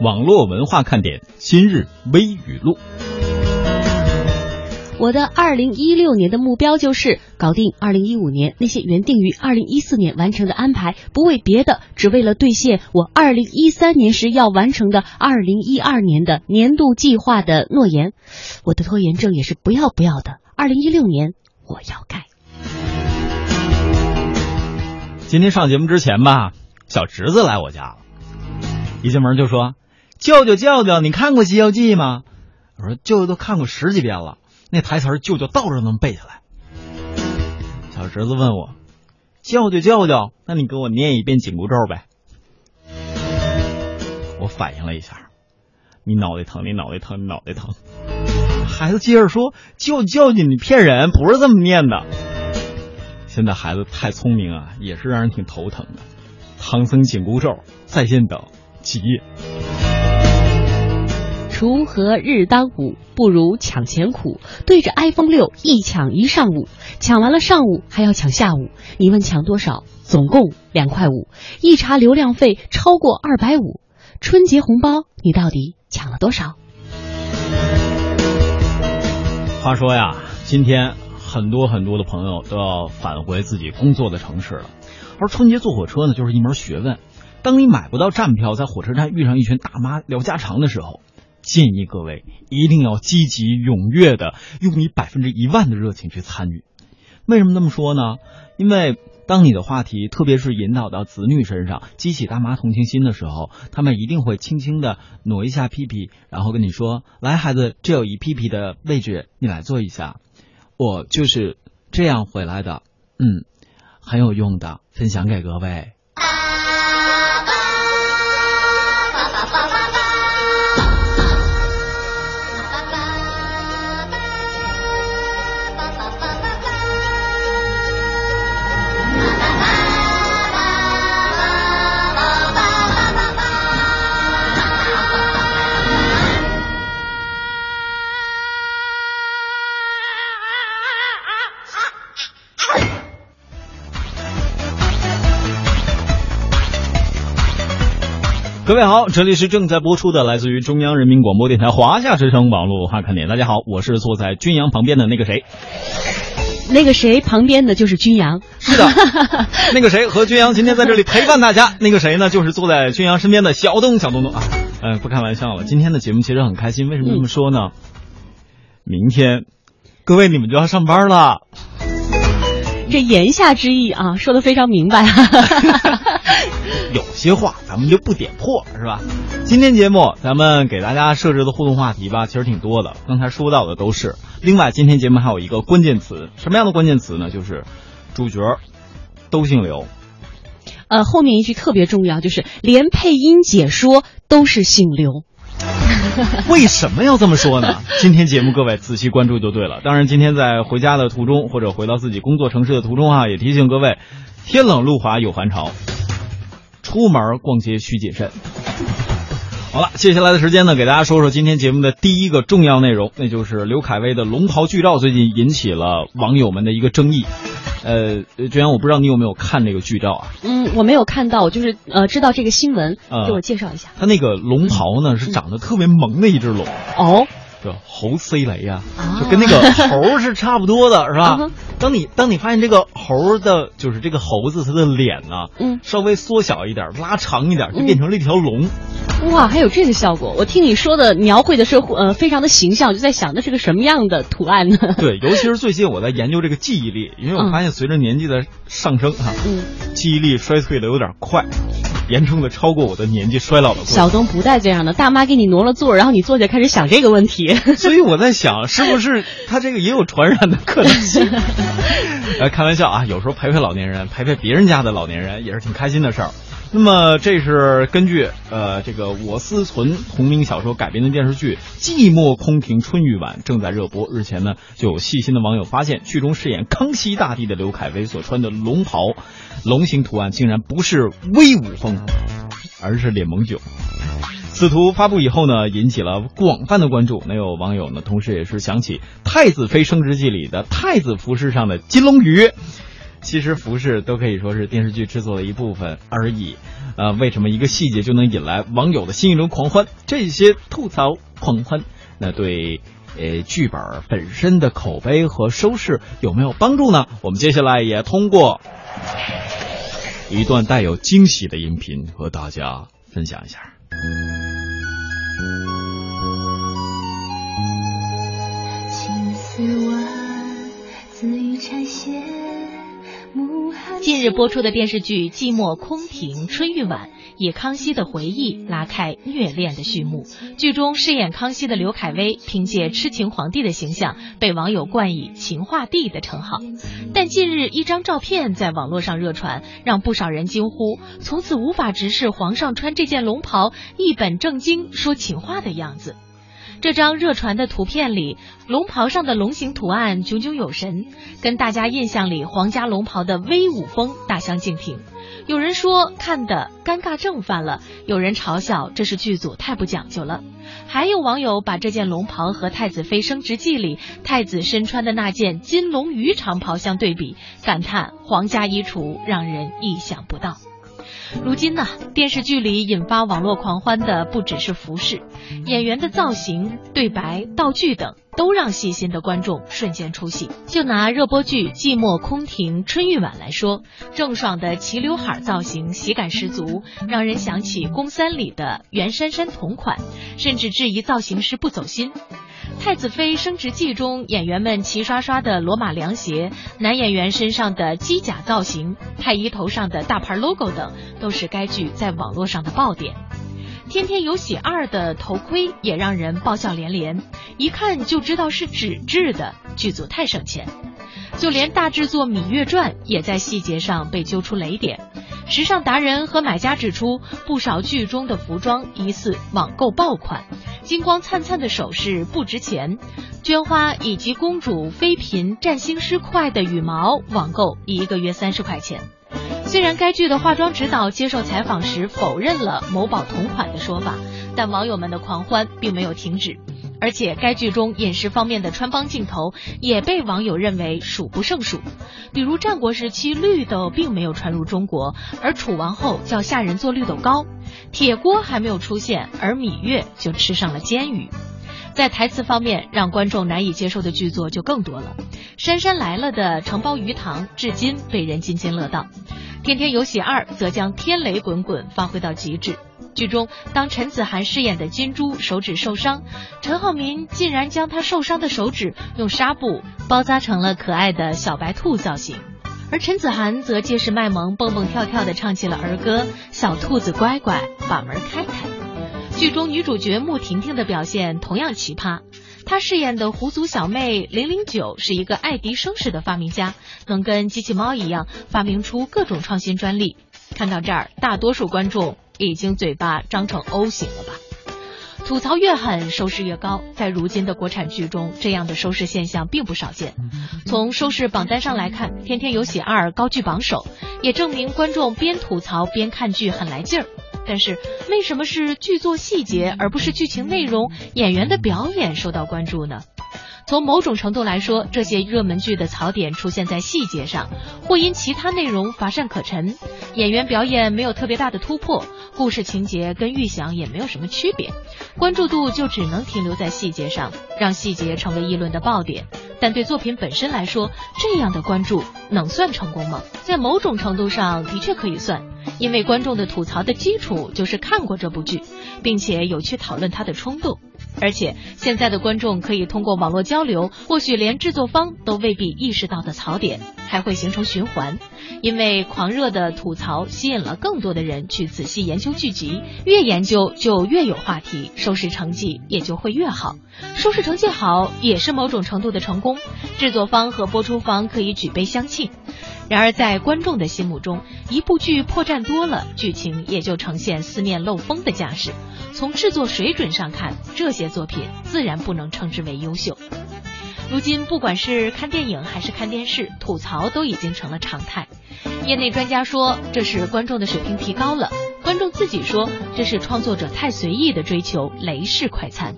网络文化看点今日微语录。我的二零一六年的目标就是搞定二零一五年那些原定于二零一四年完成的安排，不为别的，只为了兑现我二零一三年时要完成的二零一二年的年度计划的诺言。我的拖延症也是不要不要的。二零一六年我要改。今天上节目之前吧，小侄子来我家了，一进门就说：“舅舅舅舅，你看过《西游记》吗？”我说：“舅舅都看过十几遍了。”那台词舅舅倒着能背下来。小侄子问我：“舅舅舅舅，那你给我念一遍紧箍咒呗？”我反应了一下，你脑袋疼，你脑袋疼，你脑袋疼。孩子接着说：“舅舅舅，你骗人，不是这么念的。”现在孩子太聪明啊，也是让人挺头疼的。唐僧紧箍咒，在线等，急。锄禾日当午，不如抢钱苦。对着 iPhone 六一抢一上午，抢完了上午还要抢下午。你问抢多少？总共两块五。一查流量费超过二百五。春节红包你到底抢了多少？话说呀，今天很多很多的朋友都要返回自己工作的城市了，而春节坐火车呢，就是一门学问。当你买不到站票，在火车站遇上一群大妈聊家常的时候。建议各位一定要积极踊跃的用你百分之一万的热情去参与。为什么这么说呢？因为当你的话题特别是引导到子女身上，激起大妈同情心的时候，他们一定会轻轻的挪一下屁屁，然后跟你说：“来，孩子，这有一屁屁的位置，你来坐一下。”我就是这样回来的，嗯，很有用的，分享给各位。各位好，这里是正在播出的来自于中央人民广播电台华夏之声网络文化看点。大家好，我是坐在军阳旁边的那个谁，那个谁旁边的就是军阳，是的，那个谁和军阳今天在这里陪伴大家，那个谁呢，就是坐在军阳身边的小东，小东东啊，嗯，不开玩笑了，今天的节目其实很开心，为什么这么说呢？明天，各位你们就要上班了。这言下之意啊，说的非常明白。有些话咱们就不点破，是吧？今天节目咱们给大家设置的互动话题吧，其实挺多的。刚才说到的都是。另外，今天节目还有一个关键词，什么样的关键词呢？就是主角都姓刘。呃，后面一句特别重要，就是连配音解说都是姓刘。为什么要这么说呢？今天节目各位仔细关注就对了。当然，今天在回家的途中或者回到自己工作城市的途中啊，也提醒各位：天冷路滑有寒潮，出门逛街需谨慎。好了，接下来的时间呢，给大家说说今天节目的第一个重要内容，那就是刘恺威的龙袍剧照最近引起了网友们的一个争议。呃，这样我不知道你有没有看这个剧照啊？嗯，我没有看到，我就是呃知道这个新闻，给我介绍一下。他那个龙袍呢，是长得特别萌的一只龙。哦。就猴塞雷呀，就跟那个猴是差不多的，是吧？当你当你发现这个猴的，就是这个猴子，它的脸呢，嗯，稍微缩小一点，拉长一点，就变成了一条龙。哇，还有这个效果！我听你说的描绘的是，呃，非常的形象，我就在想那是个什么样的图案呢？对，尤其是最近我在研究这个记忆力，因为我发现随着年纪的上升哈，嗯，记忆力衰退的有点快。严重的超过我的年纪衰老的。小东不带这样的，大妈给你挪了座，然后你坐下开始想这个问题。所以我在想，是不是他这个也有传染的可能性？来 开玩笑啊，有时候陪陪老年人，陪陪别人家的老年人也是挺开心的事儿。那么这是根据呃这个我思存同名小说改编的电视剧《寂寞空庭春欲晚》正在热播。日前呢，就有细心的网友发现，剧中饰演康熙大帝的刘恺威所穿的龙袍，龙形图案竟然不是威武风，而是脸萌囧。此图发布以后呢，引起了广泛的关注。那有网友呢，同时也是想起《太子妃升职记》里的太子服饰上的金龙鱼。其实服饰都可以说是电视剧制作的一部分而已，呃，为什么一个细节就能引来网友的新一轮狂欢？这些吐槽狂欢，那对呃剧本本身的口碑和收视有没有帮助呢？我们接下来也通过一段带有惊喜的音频和大家分享一下。日播出的电视剧《寂寞空庭春欲晚》，以康熙的回忆拉开虐恋的序幕。剧中饰演康熙的刘恺威，凭借痴情皇帝的形象，被网友冠以“情话帝”的称号。但近日一张照片在网络上热传，让不少人惊呼：从此无法直视皇上穿这件龙袍，一本正经说情话的样子。这张热传的图片里，龙袍上的龙形图案炯炯有神，跟大家印象里皇家龙袍的威武风大相径庭。有人说看的尴尬症犯了，有人嘲笑这是剧组太不讲究了，还有网友把这件龙袍和《太子妃升职记》里太子身穿的那件金龙鱼长袍相对比，感叹皇家衣橱让人意想不到。如今呢，电视剧里引发网络狂欢的不只是服饰，演员的造型、对白、道具等，都让细心的观众瞬间出戏。就拿热播剧《寂寞空庭春欲晚》来说，郑爽的齐刘海造型喜感十足，让人想起《宫三》里的袁姗姗同款，甚至质疑造型师不走心。《太子妃升职记》中，演员们齐刷刷的罗马凉鞋，男演员身上的机甲造型，太医头上的大牌 logo 等，都是该剧在网络上的爆点。《天天有喜二》的头盔也让人爆笑连连，一看就知道是纸质的，剧组太省钱。就连大制作《芈月传》也在细节上被揪出雷点。时尚达人和买家指出，不少剧中的服装疑似网购爆款。金光灿灿的首饰不值钱，绢花以及公主妃嫔占星师块的羽毛网购一个月三十块钱。虽然该剧的化妆指导接受采访时否认了某宝同款的说法，但网友们的狂欢并没有停止。而且该剧中饮食方面的穿帮镜头也被网友认为数不胜数，比如战国时期绿豆并没有传入中国，而楚王后叫下人做绿豆糕。铁锅还没有出现，而芈月就吃上了煎鱼。在台词方面，让观众难以接受的剧作就更多了。《姗姗来了》的承包鱼塘至今被人津津乐道，《天天有喜二》则将天雷滚滚发挥到极致。剧中，当陈子涵饰演的金珠手指受伤，陈浩民竟然将他受伤的手指用纱布包扎成了可爱的小白兔造型。而陈子涵则借势卖萌，蹦蹦跳跳地唱起了儿歌《小兔子乖乖，把门开开》。剧中女主角穆婷婷的表现同样奇葩，她饰演的狐族小妹零零九是一个爱迪生式的发明家，能跟机器猫一样发明出各种创新专利。看到这儿，大多数观众已经嘴巴张成 O 型了吧？吐槽越狠，收视越高。在如今的国产剧中，这样的收视现象并不少见。从收视榜单上来看，《天天有喜二》高居榜首，也证明观众边吐槽边看剧很来劲儿。但是，为什么是剧作细节而不是剧情内容、演员的表演受到关注呢？从某种程度来说，这些热门剧的槽点出现在细节上，或因其他内容乏善可陈，演员表演没有特别大的突破，故事情节跟预想也没有什么区别，关注度就只能停留在细节上，让细节成为议论的爆点。但对作品本身来说，这样的关注能算成功吗？在某种程度上的确可以算，因为观众的吐槽的基础就是看过这部剧，并且有去讨论它的冲动。而且现在的观众可以通过网络交流，或许连制作方都未必意识到的槽点，还会形成循环。因为狂热的吐槽吸引了更多的人去仔细研究剧集，越研究就越有话题，收视成绩也就会越好。收视成绩好也是某种程度的成功，制作方和播出方可以举杯相庆。然而在观众的心目中，一部剧破绽多了，剧情也就呈现四面漏风的架势。从制作水准上看，这些作品自然不能称之为优秀。如今，不管是看电影还是看电视，吐槽都已经成了常态。业内专家说，这是观众的水平提高了；观众自己说，这是创作者太随意的追求雷式快餐。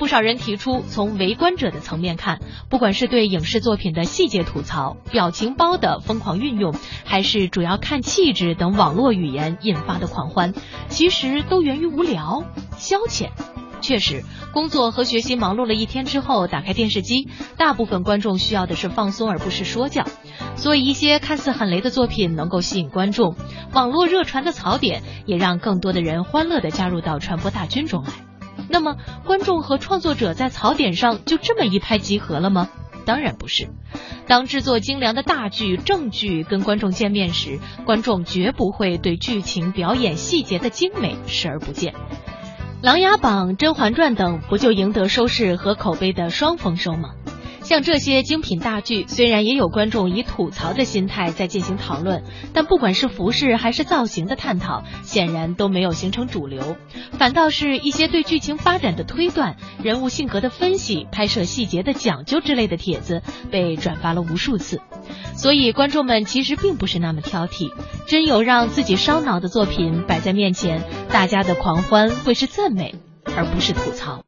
不少人提出，从围观者的层面看，不管是对影视作品的细节吐槽、表情包的疯狂运用，还是主要看气质等网络语言引发的狂欢，其实都源于无聊、消遣。确实，工作和学习忙碌了一天之后，打开电视机，大部分观众需要的是放松，而不是说教。所以，一些看似很雷的作品能够吸引观众，网络热传的槽点也让更多的人欢乐地加入到传播大军中来。那么，观众和创作者在槽点上就这么一拍即合了吗？当然不是。当制作精良的大剧、正剧跟观众见面时，观众绝不会对剧情、表演细节的精美视而不见。《琅琊榜》《甄嬛传》等不就赢得收视和口碑的双丰收吗？像这些精品大剧，虽然也有观众以吐槽的心态在进行讨论，但不管是服饰还是造型的探讨，显然都没有形成主流，反倒是一些对剧情发展的推断、人物性格的分析、拍摄细节的讲究之类的帖子被转发了无数次。所以观众们其实并不是那么挑剔，真有让自己烧脑的作品摆在面前，大家的狂欢会是赞美，而不是吐槽。